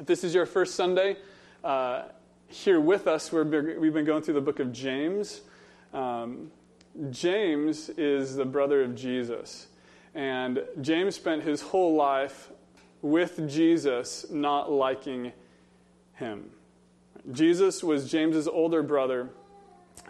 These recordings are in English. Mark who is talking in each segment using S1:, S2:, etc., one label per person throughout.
S1: If this is your first Sunday uh, here with us, we have been going through the book of James. Um, James is the brother of Jesus. And James spent his whole life with Jesus not liking him. Jesus was James's older brother.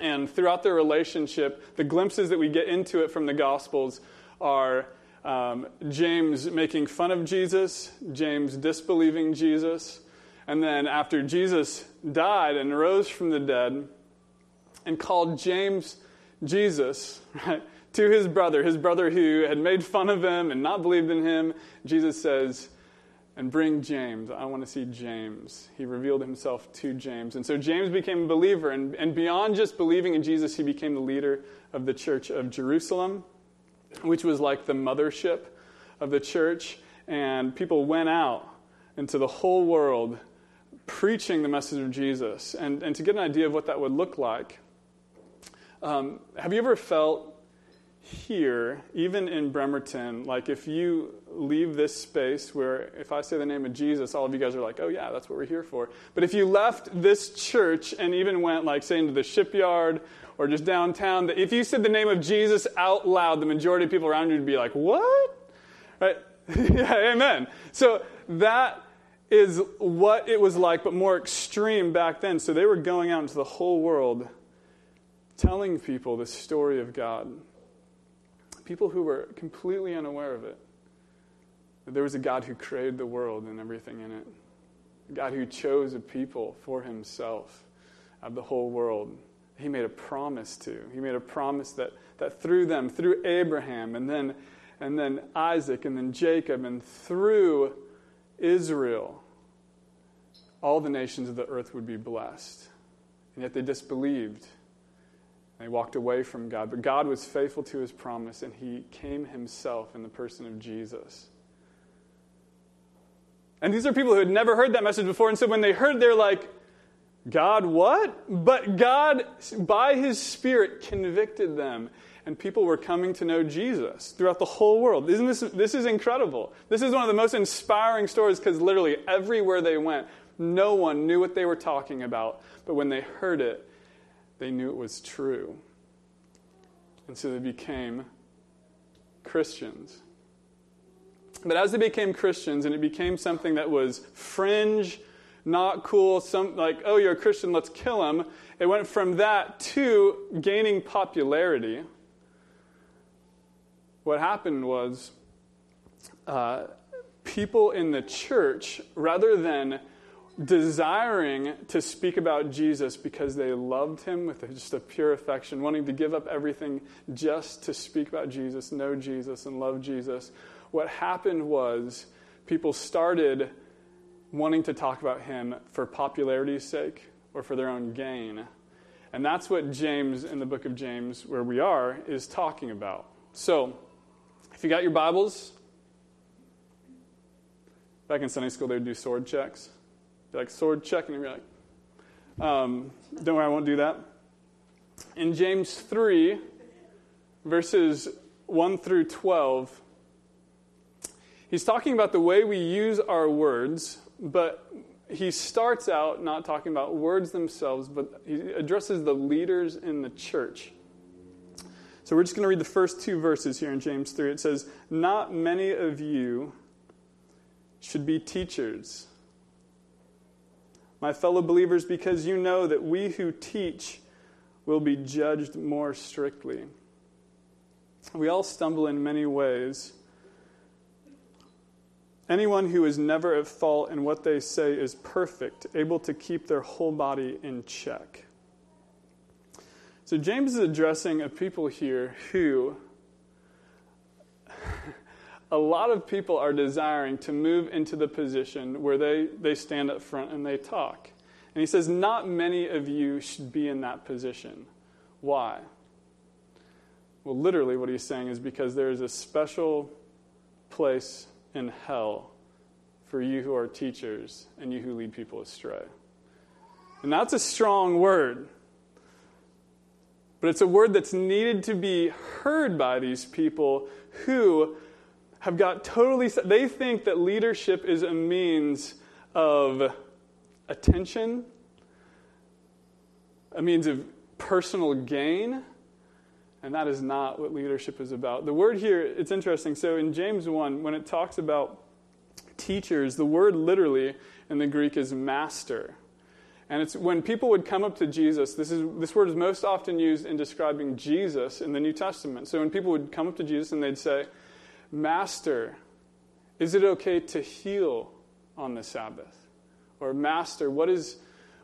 S1: And throughout their relationship, the glimpses that we get into it from the Gospels are um, James making fun of Jesus, James disbelieving Jesus, and then after Jesus died and rose from the dead and called James Jesus, right, to his brother, his brother who had made fun of him and not believed in him, Jesus says, and bring James. I want to see James. He revealed himself to James. And so James became a believer. And, and beyond just believing in Jesus, he became the leader of the church of Jerusalem which was like the mothership of the church. And people went out into the whole world preaching the message of Jesus. And, and to get an idea of what that would look like, um, have you ever felt here, even in Bremerton, like if you leave this space where if I say the name of Jesus, all of you guys are like, oh yeah, that's what we're here for. But if you left this church and even went, like, say, into the shipyard or just downtown, that if you said the name of Jesus out loud, the majority of people around you would be like, what? Right? yeah, amen. So that is what it was like, but more extreme back then. So they were going out into the whole world telling people the story of God. People who were completely unaware of it. That there was a God who created the world and everything in it. A God who chose a people for himself of the whole world he made a promise to. He made a promise that, that through them, through Abraham, and then, and then Isaac, and then Jacob, and through Israel, all the nations of the earth would be blessed. And yet they disbelieved. They walked away from God. But God was faithful to his promise, and he came himself in the person of Jesus. And these are people who had never heard that message before. And so when they heard, they're like, God what? But God, by His Spirit, convicted them. And people were coming to know Jesus throughout the whole world. Isn't this, this is incredible. This is one of the most inspiring stories because literally everywhere they went, no one knew what they were talking about. But when they heard it, they knew it was true. And so they became Christians. But as they became Christians and it became something that was fringe, not cool, some like, oh, you're a Christian, let's kill him. It went from that to gaining popularity. What happened was uh, people in the church, rather than desiring to speak about Jesus because they loved him with just a pure affection, wanting to give up everything just to speak about Jesus, know Jesus, and love Jesus, what happened was people started wanting to talk about him for popularity's sake or for their own gain. And that's what James, in the book of James, where we are, is talking about. So, if you got your Bibles, back in Sunday school, they would do sword checks. Like, sword check, and you'd be like, um, don't worry, I won't do that. In James 3, verses 1 through 12, he's talking about the way we use our words but he starts out not talking about words themselves, but he addresses the leaders in the church. So we're just going to read the first two verses here in James 3. It says, Not many of you should be teachers, my fellow believers, because you know that we who teach will be judged more strictly. We all stumble in many ways. Anyone who is never at fault in what they say is perfect, able to keep their whole body in check. So, James is addressing a people here who, a lot of people are desiring to move into the position where they, they stand up front and they talk. And he says, Not many of you should be in that position. Why? Well, literally, what he's saying is because there is a special place in hell for you who are teachers and you who lead people astray. And that's a strong word. But it's a word that's needed to be heard by these people who have got totally, they think that leadership is a means of attention, a means of personal gain. And that is not what leadership is about. The word here, it's interesting. So in James 1, when it talks about teachers, the word literally in the Greek is master. And it's when people would come up to Jesus, this, is, this word is most often used in describing Jesus in the New Testament. So when people would come up to Jesus and they'd say, Master, is it okay to heal on the Sabbath? Or, Master, what is,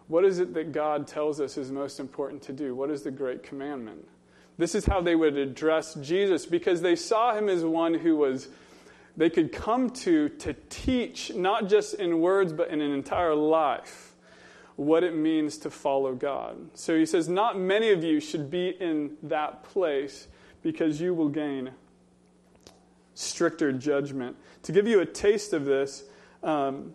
S1: what is it that God tells us is most important to do? What is the great commandment? This is how they would address Jesus because they saw him as one who was they could come to to teach not just in words but in an entire life what it means to follow God. So he says, Not many of you should be in that place because you will gain stricter judgment. To give you a taste of this, um,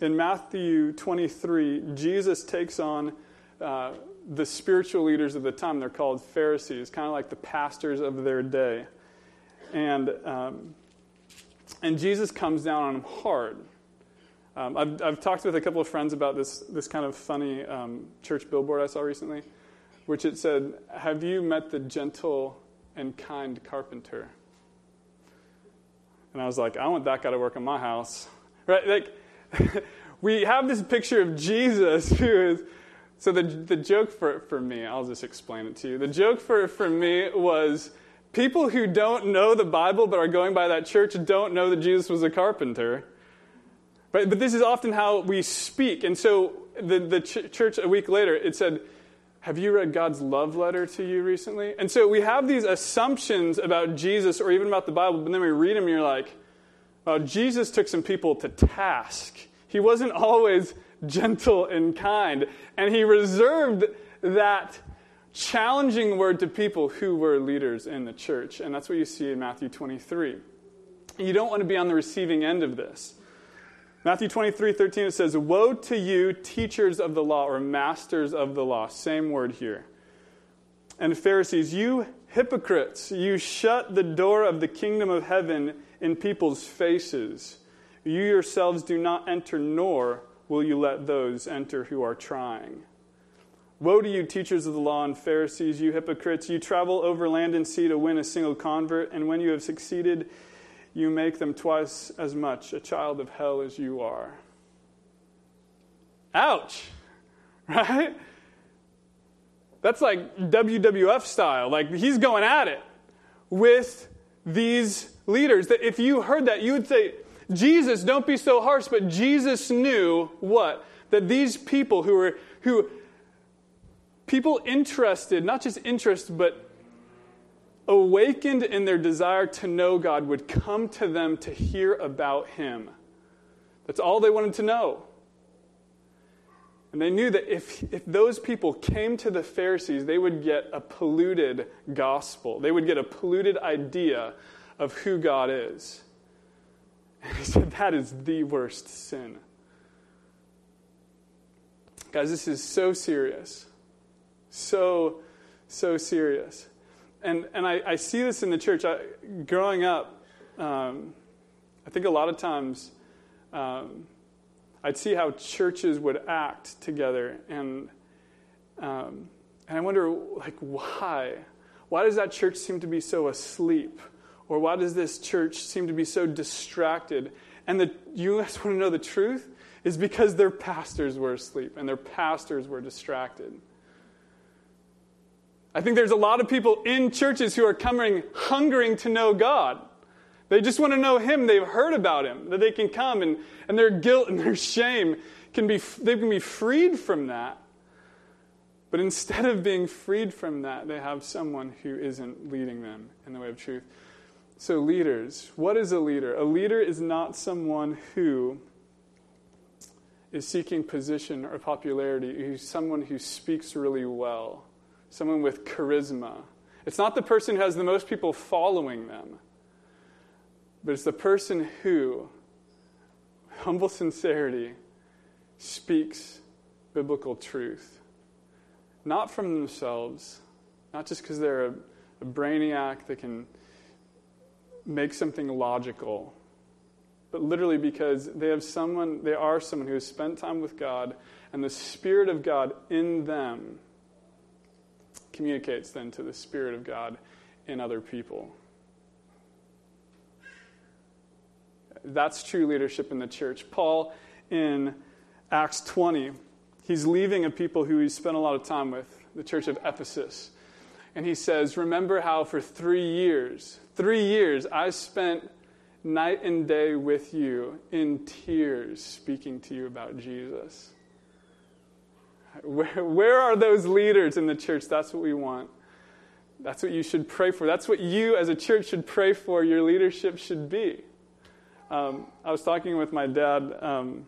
S1: in Matthew 23, Jesus takes on uh, the spiritual leaders of the time. They're called Pharisees, kind of like the pastors of their day. And, um, and Jesus comes down on them hard. Um, I've, I've talked with a couple of friends about this, this kind of funny um, church billboard I saw recently, which it said, Have you met the gentle and kind carpenter? And I was like, I want that guy to work in my house. Right? Like, we have this picture of Jesus who is. So the, the joke for, for me, I'll just explain it to you. The joke for, for me was people who don't know the Bible but are going by that church don't know that Jesus was a carpenter. Right? But this is often how we speak. And so the, the ch- church, a week later, it said, Have you read God's love letter to you recently? And so we have these assumptions about Jesus or even about the Bible, but then we read them and you're like, Well, Jesus took some people to task. He wasn't always gentle and kind. And he reserved that challenging word to people who were leaders in the church. And that's what you see in Matthew 23. You don't want to be on the receiving end of this. Matthew 23, 13, it says, Woe to you, teachers of the law, or masters of the law. Same word here. And Pharisees, you hypocrites, you shut the door of the kingdom of heaven in people's faces. You yourselves do not enter, nor will you let those enter who are trying. Woe to you, teachers of the law and Pharisees, you hypocrites! You travel over land and sea to win a single convert, and when you have succeeded, you make them twice as much a child of hell as you are. Ouch! Right? That's like WWF style. Like he's going at it with these leaders. That if you heard that, you would say, Jesus, don't be so harsh. But Jesus knew what? That these people who were, who, people interested, not just interest, but awakened in their desire to know God, would come to them to hear about Him. That's all they wanted to know. And they knew that if, if those people came to the Pharisees, they would get a polluted gospel. They would get a polluted idea of who God is. And he said, that is the worst sin. Guys, this is so serious. So, so serious and, and I, I see this in the church. I, growing up, um, I think a lot of times um, I'd see how churches would act together, and um, and I wonder, like, why? Why does that church seem to be so asleep, or why does this church seem to be so distracted? And the, you guys want to know the truth is because their pastors were asleep and their pastors were distracted. I think there's a lot of people in churches who are coming hungering to know God. They just want to know Him. They've heard about Him, that they can come and, and their guilt and their shame can be, they can be freed from that. But instead of being freed from that, they have someone who isn't leading them in the way of truth. So, leaders, what is a leader? A leader is not someone who is seeking position or popularity, He's someone who speaks really well someone with charisma. It's not the person who has the most people following them, but it's the person who, humble sincerity, speaks biblical truth. Not from themselves, not just because they're a, a brainiac that can make something logical, but literally because they have someone, they are someone who has spent time with God, and the Spirit of God in them communicates then to the Spirit of God in other people. That's true leadership in the church. Paul, in Acts 20, he's leaving a people who he spent a lot of time with, the church of Ephesus. And he says, Remember how for three years, three years, I spent night and day with you in tears speaking to you about Jesus. Where, where are those leaders in the church? That's what we want. That's what you should pray for. That's what you as a church should pray for, your leadership should be. Um, I was talking with my dad um,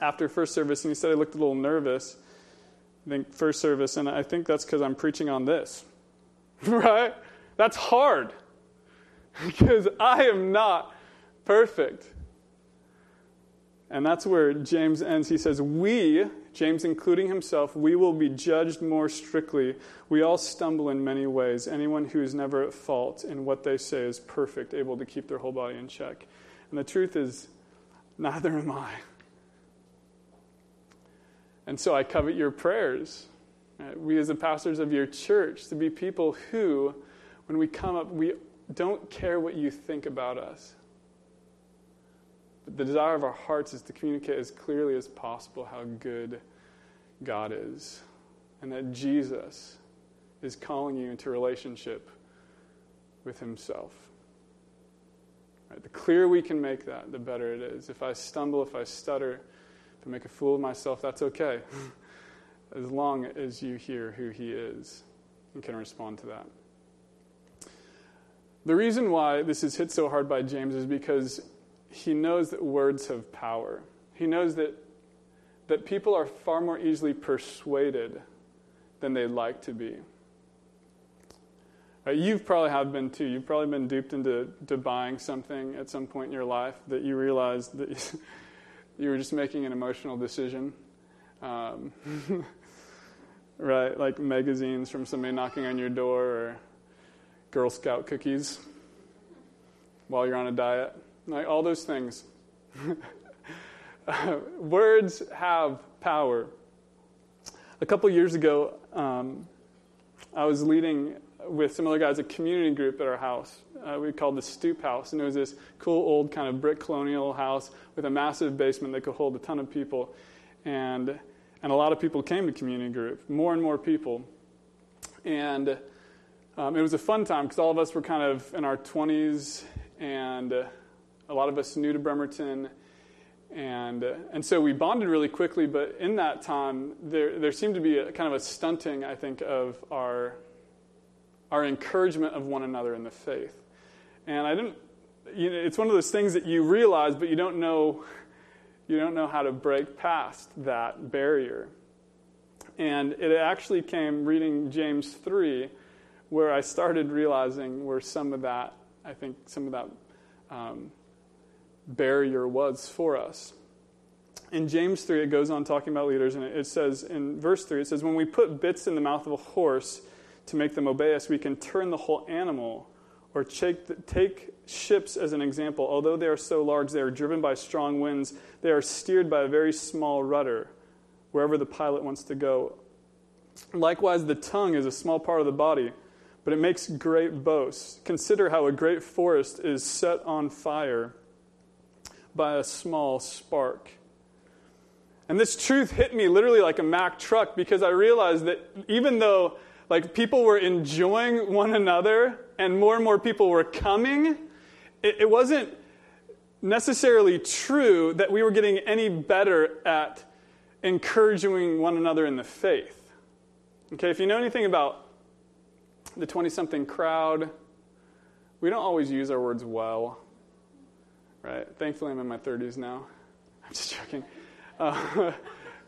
S1: after first service, and he said I looked a little nervous. I think first service, and I think that's because I'm preaching on this. right? That's hard because I am not perfect. And that's where James ends. He says, We, James including himself, we will be judged more strictly. We all stumble in many ways. Anyone who is never at fault in what they say is perfect, able to keep their whole body in check. And the truth is, neither am I. And so I covet your prayers. We, as the pastors of your church, to be people who, when we come up, we don't care what you think about us. But the desire of our hearts is to communicate as clearly as possible how good God is and that Jesus is calling you into relationship with Himself. Right? The clearer we can make that, the better it is. If I stumble, if I stutter, if I make a fool of myself, that's okay. as long as you hear who He is and can respond to that. The reason why this is hit so hard by James is because he knows that words have power. He knows that, that people are far more easily persuaded than they'd like to be. Uh, you've probably have been too. You've probably been duped into to buying something at some point in your life that you realized that you were just making an emotional decision. Um, right? Like magazines from somebody knocking on your door or Girl Scout cookies while you're on a diet. Like all those things. uh, words have power. A couple years ago, um, I was leading with some other guys a community group at our house. Uh, we called the Stoop House, and it was this cool old kind of brick colonial house with a massive basement that could hold a ton of people. And, and a lot of people came to community group, more and more people. And um, it was a fun time because all of us were kind of in our 20s, and uh, a lot of us new to Bremerton. And, uh, and so we bonded really quickly, but in that time, there, there seemed to be a kind of a stunting, I think, of our our encouragement of one another in the faith. And I didn't, you know, it's one of those things that you realize, but you don't know, you don't know how to break past that barrier. And it actually came reading James 3, where I started realizing where some of that, I think, some of that um, barrier was for us. In James 3, it goes on talking about leaders, and it says in verse 3, it says, When we put bits in the mouth of a horse, to make them obey us, we can turn the whole animal or take, take ships as an example. Although they are so large, they are driven by strong winds. They are steered by a very small rudder wherever the pilot wants to go. Likewise, the tongue is a small part of the body, but it makes great boasts. Consider how a great forest is set on fire by a small spark. And this truth hit me literally like a Mack truck because I realized that even though like people were enjoying one another and more and more people were coming, it, it wasn't necessarily true that we were getting any better at encouraging one another in the faith. Okay, if you know anything about the 20 something crowd, we don't always use our words well, right? Thankfully, I'm in my 30s now. I'm just joking. Uh,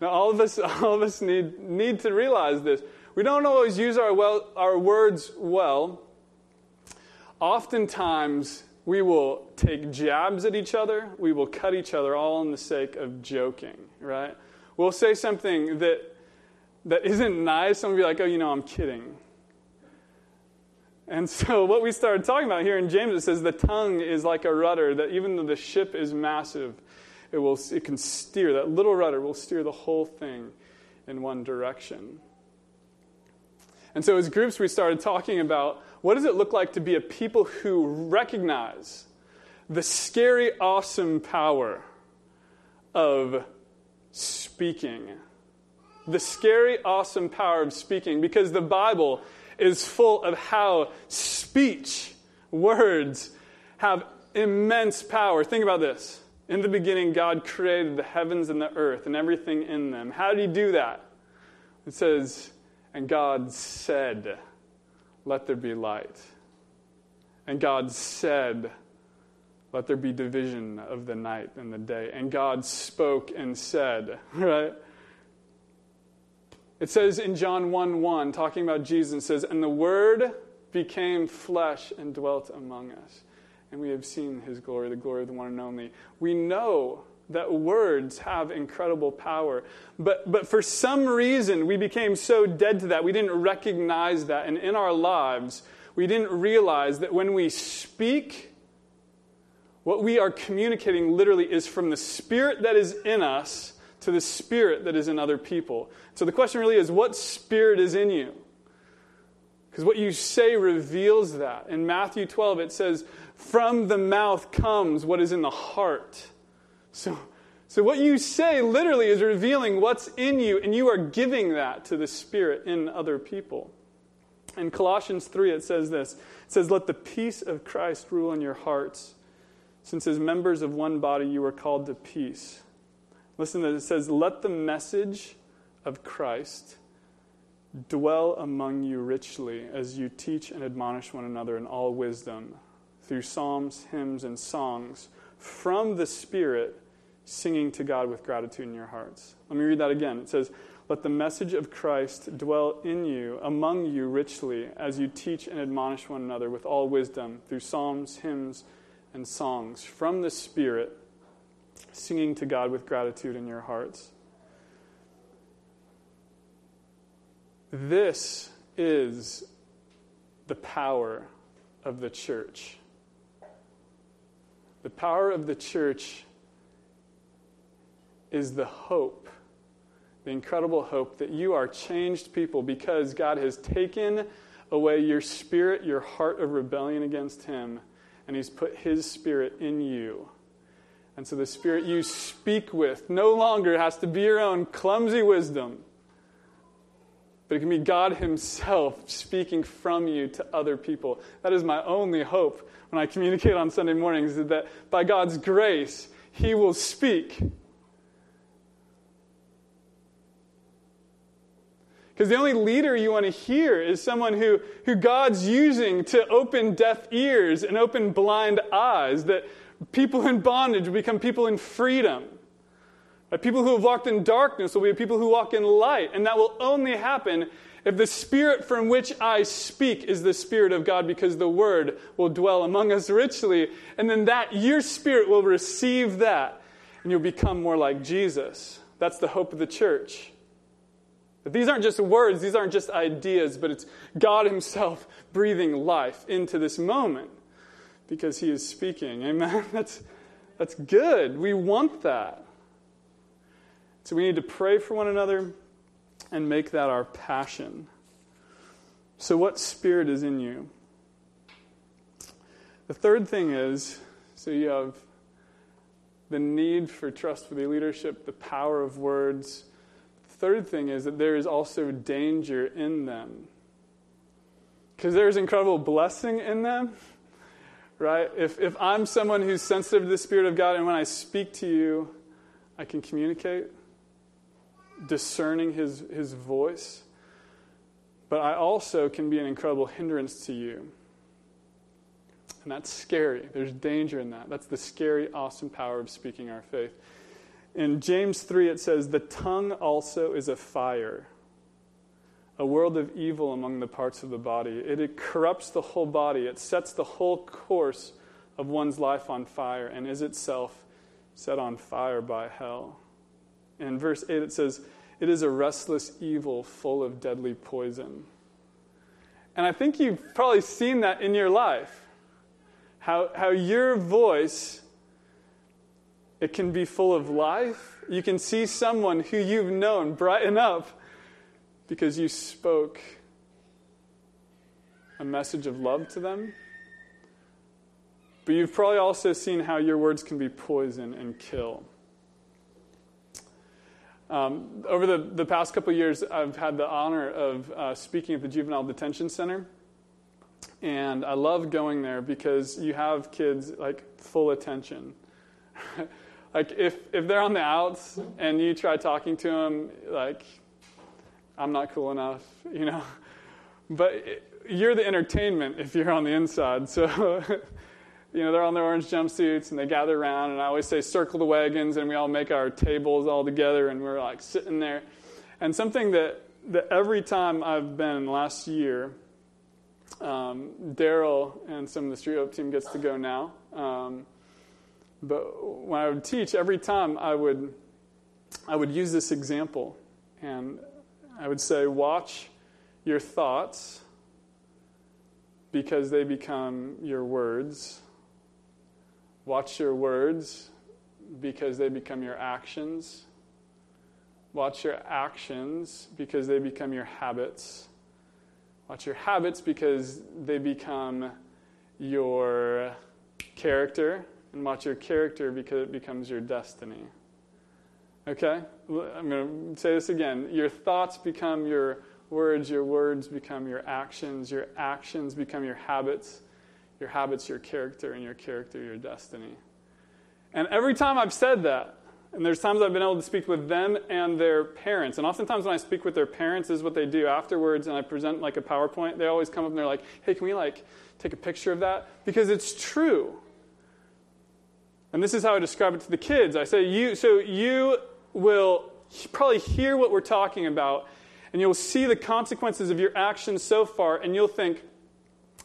S1: now, all of us, all of us need, need to realize this. We don't always use our, well, our words well. Oftentimes, we will take jabs at each other. We will cut each other all in the sake of joking, right? We'll say something that, that isn't nice, and we'll be like, oh, you know, I'm kidding. And so, what we started talking about here in James, it says the tongue is like a rudder, that even though the ship is massive, it, will, it can steer, that little rudder will steer the whole thing in one direction. And so, as groups, we started talking about what does it look like to be a people who recognize the scary, awesome power of speaking. The scary, awesome power of speaking, because the Bible is full of how speech, words, have immense power. Think about this. In the beginning, God created the heavens and the earth and everything in them. How did He do that? It says, and God said, Let there be light. And God said, Let there be division of the night and the day. And God spoke and said, right? It says in John 1 1, talking about Jesus, says, And the Word became flesh and dwelt among us. And we have seen his glory, the glory of the one and only. We know that words have incredible power. But, but for some reason, we became so dead to that. We didn't recognize that. And in our lives, we didn't realize that when we speak, what we are communicating literally is from the spirit that is in us to the spirit that is in other people. So the question really is what spirit is in you? Because what you say reveals that. In Matthew 12, it says, From the mouth comes what is in the heart. So, so what you say literally is revealing what's in you, and you are giving that to the Spirit in other people. In Colossians 3, it says this It says, Let the peace of Christ rule in your hearts, since as members of one body you are called to peace. Listen to this. It says, Let the message of Christ dwell among you richly as you teach and admonish one another in all wisdom through psalms, hymns, and songs from the Spirit, singing to God with gratitude in your hearts. Let me read that again. It says, Let the message of Christ dwell in you, among you richly, as you teach and admonish one another with all wisdom through psalms, hymns, and songs from the Spirit, singing to God with gratitude in your hearts. This is the power of the church. The power of the church is the hope, the incredible hope that you are changed people because God has taken away your spirit, your heart of rebellion against Him, and He's put His spirit in you. And so the spirit you speak with no longer has to be your own clumsy wisdom, but it can be God Himself speaking from you to other people. That is my only hope when I communicate on Sunday mornings that by God's grace, He will speak. Because the only leader you want to hear is someone who, who God's using to open deaf ears and open blind eyes, that people in bondage will become people in freedom. That people who have walked in darkness will be people who walk in light. And that will only happen if the spirit from which I speak is the spirit of God, because the word will dwell among us richly. And then that, your spirit will receive that, and you'll become more like Jesus. That's the hope of the church. But these aren't just words, these aren't just ideas, but it's God Himself breathing life into this moment because He is speaking. Amen? That's, that's good. We want that. So we need to pray for one another and make that our passion. So, what spirit is in you? The third thing is so you have the need for trustworthy leadership, the power of words. The third thing is that there is also danger in them. Because there's incredible blessing in them, right? If, if I'm someone who's sensitive to the Spirit of God and when I speak to you, I can communicate discerning his, his voice, but I also can be an incredible hindrance to you. And that's scary. There's danger in that. That's the scary, awesome power of speaking our faith. In James 3, it says, The tongue also is a fire, a world of evil among the parts of the body. It, it corrupts the whole body, it sets the whole course of one's life on fire, and is itself set on fire by hell. In verse 8, it says, It is a restless evil full of deadly poison. And I think you've probably seen that in your life. How, how your voice, it can be full of life. You can see someone who you've known brighten up because you spoke a message of love to them. But you've probably also seen how your words can be poison and kill. Um, over the, the past couple years, I've had the honor of uh, speaking at the Juvenile Detention Center. And I love going there because you have kids like full attention. like if, if they're on the outs and you try talking to them, like, I'm not cool enough, you know. But you're the entertainment if you're on the inside. So you know, they're on their orange jumpsuits and they gather around, and I always say, circle the wagons, and we all make our tables all together, and we're like sitting there. And something that, that every time I've been last year, um, Daryl and some of the Street Hope team gets to go now. Um, but when I would teach, every time I would, I would use this example, and I would say, watch your thoughts because they become your words Watch your words because they become your actions. Watch your actions because they become your habits. Watch your habits because they become your character. And watch your character because it becomes your destiny. Okay? I'm going to say this again. Your thoughts become your words, your words become your actions, your actions become your habits, your habits, your character, and your character, your destiny. And every time I've said that, and there's times I've been able to speak with them and their parents. And oftentimes when I speak with their parents, is what they do afterwards, and I present like a PowerPoint. They always come up and they're like, hey, can we like take a picture of that? Because it's true. And this is how I describe it to the kids. I say, you, so you will probably hear what we're talking about, and you'll see the consequences of your actions so far, and you'll think,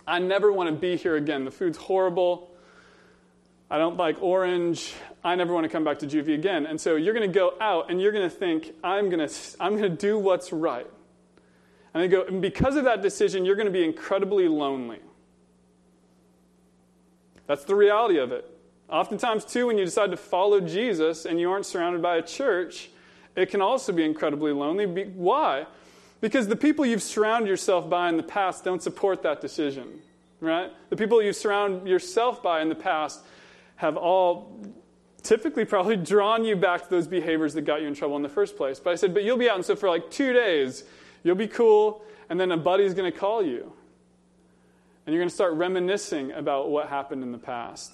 S1: I never want to be here again. The food's horrible. I don't like orange. I never want to come back to juvie again. And so you're going to go out and you're going to think, I'm going to, I'm going to do what's right. And, they go, and because of that decision, you're going to be incredibly lonely. That's the reality of it. Oftentimes, too, when you decide to follow Jesus and you aren't surrounded by a church, it can also be incredibly lonely. Why? Because the people you've surrounded yourself by in the past don't support that decision, right? The people you surround yourself by in the past have all typically probably drawn you back to those behaviors that got you in trouble in the first place. But I said, but you'll be out, and so for like two days, you'll be cool, and then a buddy's going to call you. And you're going to start reminiscing about what happened in the past.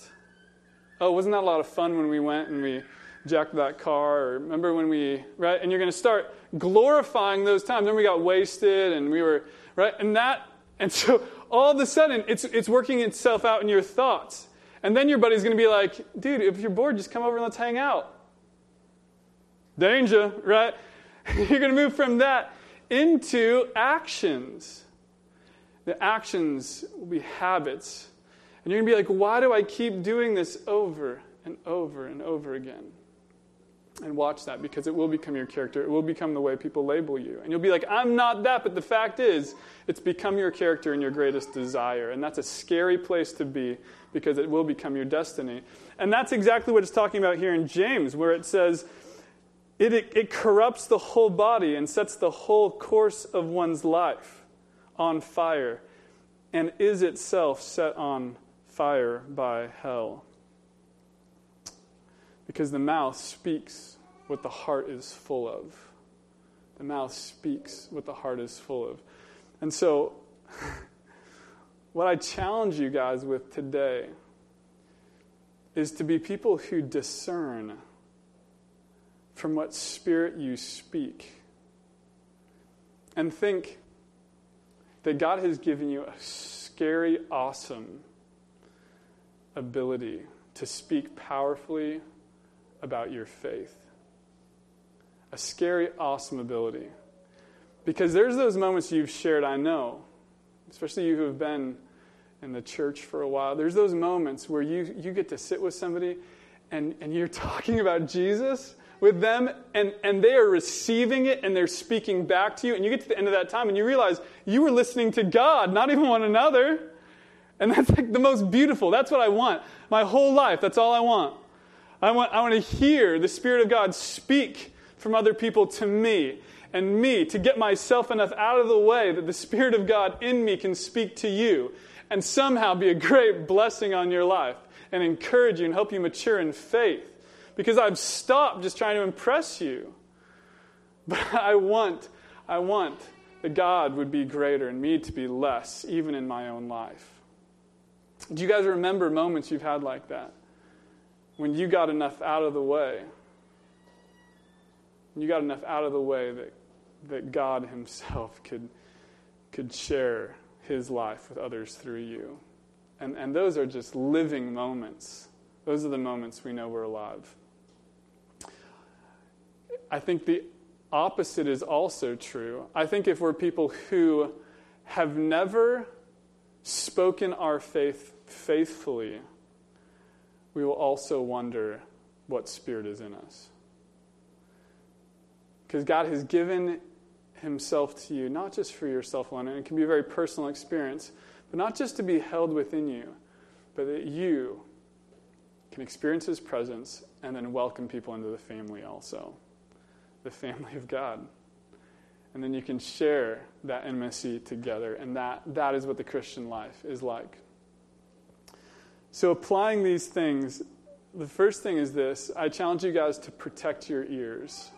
S1: Oh, wasn't that a lot of fun when we went and we jacked that car? Or remember when we, right? And you're going to start glorifying those times. Then we got wasted and we were, right? And that, and so all of a sudden, it's, it's working itself out in your thoughts. And then your buddy's going to be like, dude, if you're bored, just come over and let's hang out. Danger, right? you're going to move from that into actions. The actions will be habits. And you're going to be like, why do I keep doing this over and over and over again? And watch that because it will become your character. It will become the way people label you. And you'll be like, I'm not that. But the fact is, it's become your character and your greatest desire. And that's a scary place to be because it will become your destiny. And that's exactly what it's talking about here in James, where it says, it, it, it corrupts the whole body and sets the whole course of one's life on fire and is itself set on fire by hell. Because the mouth speaks what the heart is full of. The mouth speaks what the heart is full of. And so, what I challenge you guys with today is to be people who discern from what spirit you speak and think that God has given you a scary, awesome ability to speak powerfully about your faith. A scary, awesome ability. Because there's those moments you've shared, I know, especially you who have been in the church for a while. There's those moments where you, you get to sit with somebody and, and you're talking about Jesus, with them and, and they are receiving it and they're speaking back to you. And you get to the end of that time and you realize you were listening to God, not even one another. And that's like the most beautiful. That's what I want. My whole life, that's all I want. I want, I want to hear the Spirit of God speak from other people to me and me to get myself enough out of the way that the Spirit of God in me can speak to you and somehow be a great blessing on your life and encourage you and help you mature in faith. Because I've stopped just trying to impress you. But I want, I want that God would be greater and me to be less, even in my own life. Do you guys remember moments you've had like that? When you got enough out of the way. You got enough out of the way that, that God Himself could, could share His life with others through you. And, and those are just living moments. Those are the moments we know we're alive. I think the opposite is also true. I think if we're people who have never spoken our faith faithfully, we will also wonder what spirit is in us. Because God has given Himself to you, not just for yourself alone, and it can be a very personal experience, but not just to be held within you, but that you can experience His presence and then welcome people into the family also the family of God. And then you can share that intimacy together, and that, that is what the Christian life is like. So, applying these things, the first thing is this I challenge you guys to protect your ears.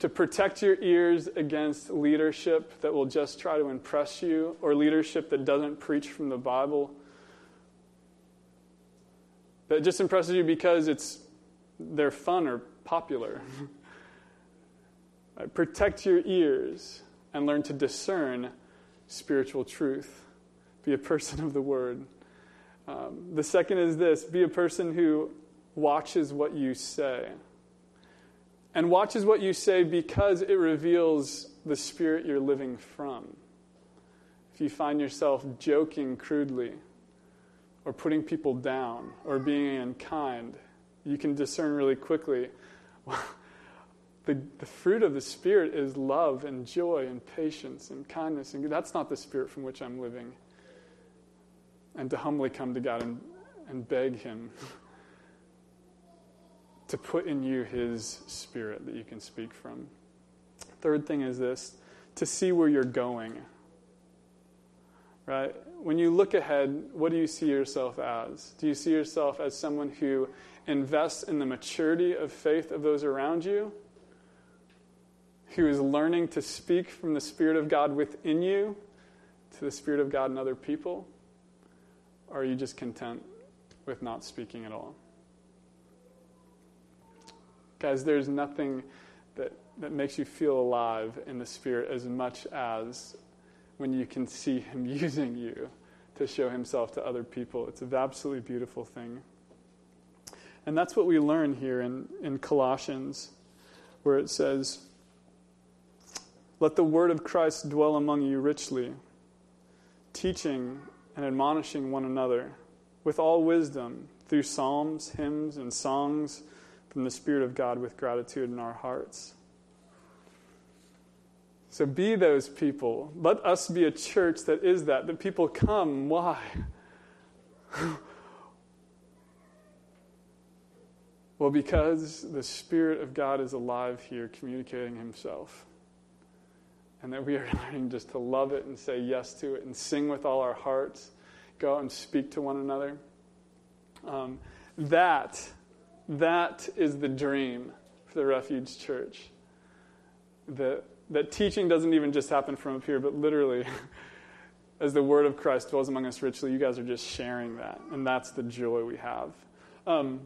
S1: To protect your ears against leadership that will just try to impress you, or leadership that doesn't preach from the Bible, that just impresses you because it's, they're fun or popular. Right? Protect your ears and learn to discern spiritual truth. Be a person of the word. Um, the second is this be a person who watches what you say. And watches what you say because it reveals the spirit you're living from. If you find yourself joking crudely, or putting people down, or being unkind, you can discern really quickly the, the fruit of the Spirit is love and joy and patience and kindness. And that's not the Spirit from which I'm living. And to humbly come to God and, and beg Him to put in you His Spirit that you can speak from. Third thing is this to see where you're going. Right? When you look ahead, what do you see yourself as? Do you see yourself as someone who invests in the maturity of faith of those around you? who is learning to speak from the Spirit of God within you to the Spirit of God in other people? Or are you just content with not speaking at all? Guys, there's nothing that, that makes you feel alive in the Spirit as much as when you can see Him using you to show Himself to other people. It's an absolutely beautiful thing. And that's what we learn here in, in Colossians, where it says, let the word of Christ dwell among you richly, teaching and admonishing one another with all wisdom through psalms, hymns, and songs from the Spirit of God with gratitude in our hearts. So be those people. Let us be a church that is that, that people come. Why? well, because the Spirit of God is alive here, communicating Himself and that we are learning just to love it and say yes to it and sing with all our hearts, go and speak to one another. Um, that, that is the dream for the Refuge Church. That, that teaching doesn't even just happen from up here, but literally, as the word of Christ dwells among us richly, you guys are just sharing that. And that's the joy we have. Um,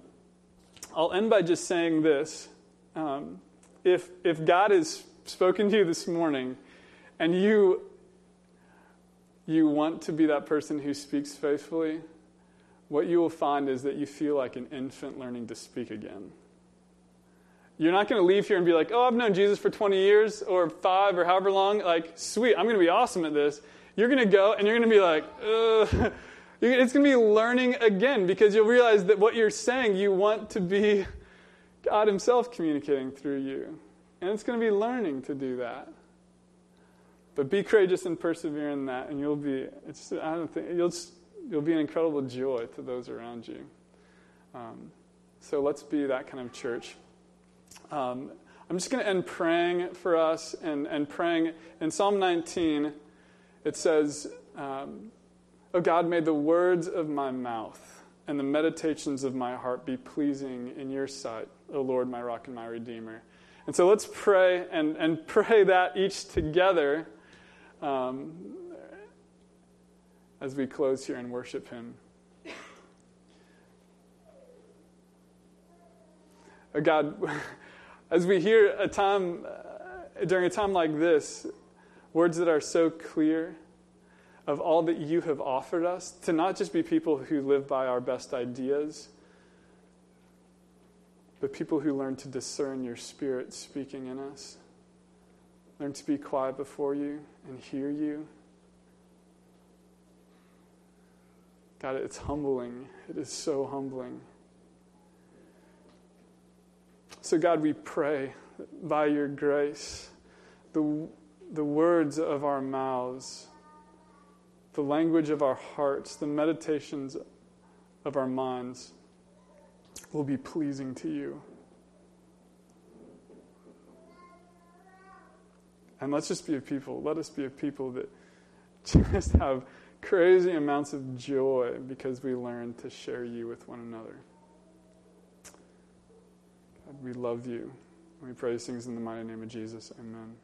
S1: I'll end by just saying this. Um, if, if God has spoken to you this morning and you you want to be that person who speaks faithfully, what you will find is that you feel like an infant learning to speak again. You're not going to leave here and be like, oh, I've known Jesus for 20 years or five or however long. Like, sweet, I'm going to be awesome at this. You're going to go and you're going to be like, Ugh. it's going to be learning again because you'll realize that what you're saying, you want to be God Himself communicating through you. And it's going to be learning to do that. But be courageous and persevere in that, and you'll be, it's, I don't think, you'll, you'll be an incredible joy to those around you. Um, so let's be that kind of church. Um, I'm just going to end praying for us and, and praying. In Psalm 19, it says, um, Oh God, may the words of my mouth and the meditations of my heart be pleasing in your sight, O Lord, my rock and my redeemer. And so let's pray and, and pray that each together um, as we close here and worship Him. Oh God, as we hear a time, uh, during a time like this, words that are so clear of all that you have offered us, to not just be people who live by our best ideas but people who learn to discern your spirit speaking in us. Learn to be quiet before you and hear you. God, it's humbling. It is so humbling. So, God, we pray by your grace, the, the words of our mouths, the language of our hearts, the meditations of our minds will be pleasing to you. And let's just be a people, let us be a people that just have crazy amounts of joy because we learn to share you with one another. God, we love you. We pray these things in the mighty name of Jesus. Amen.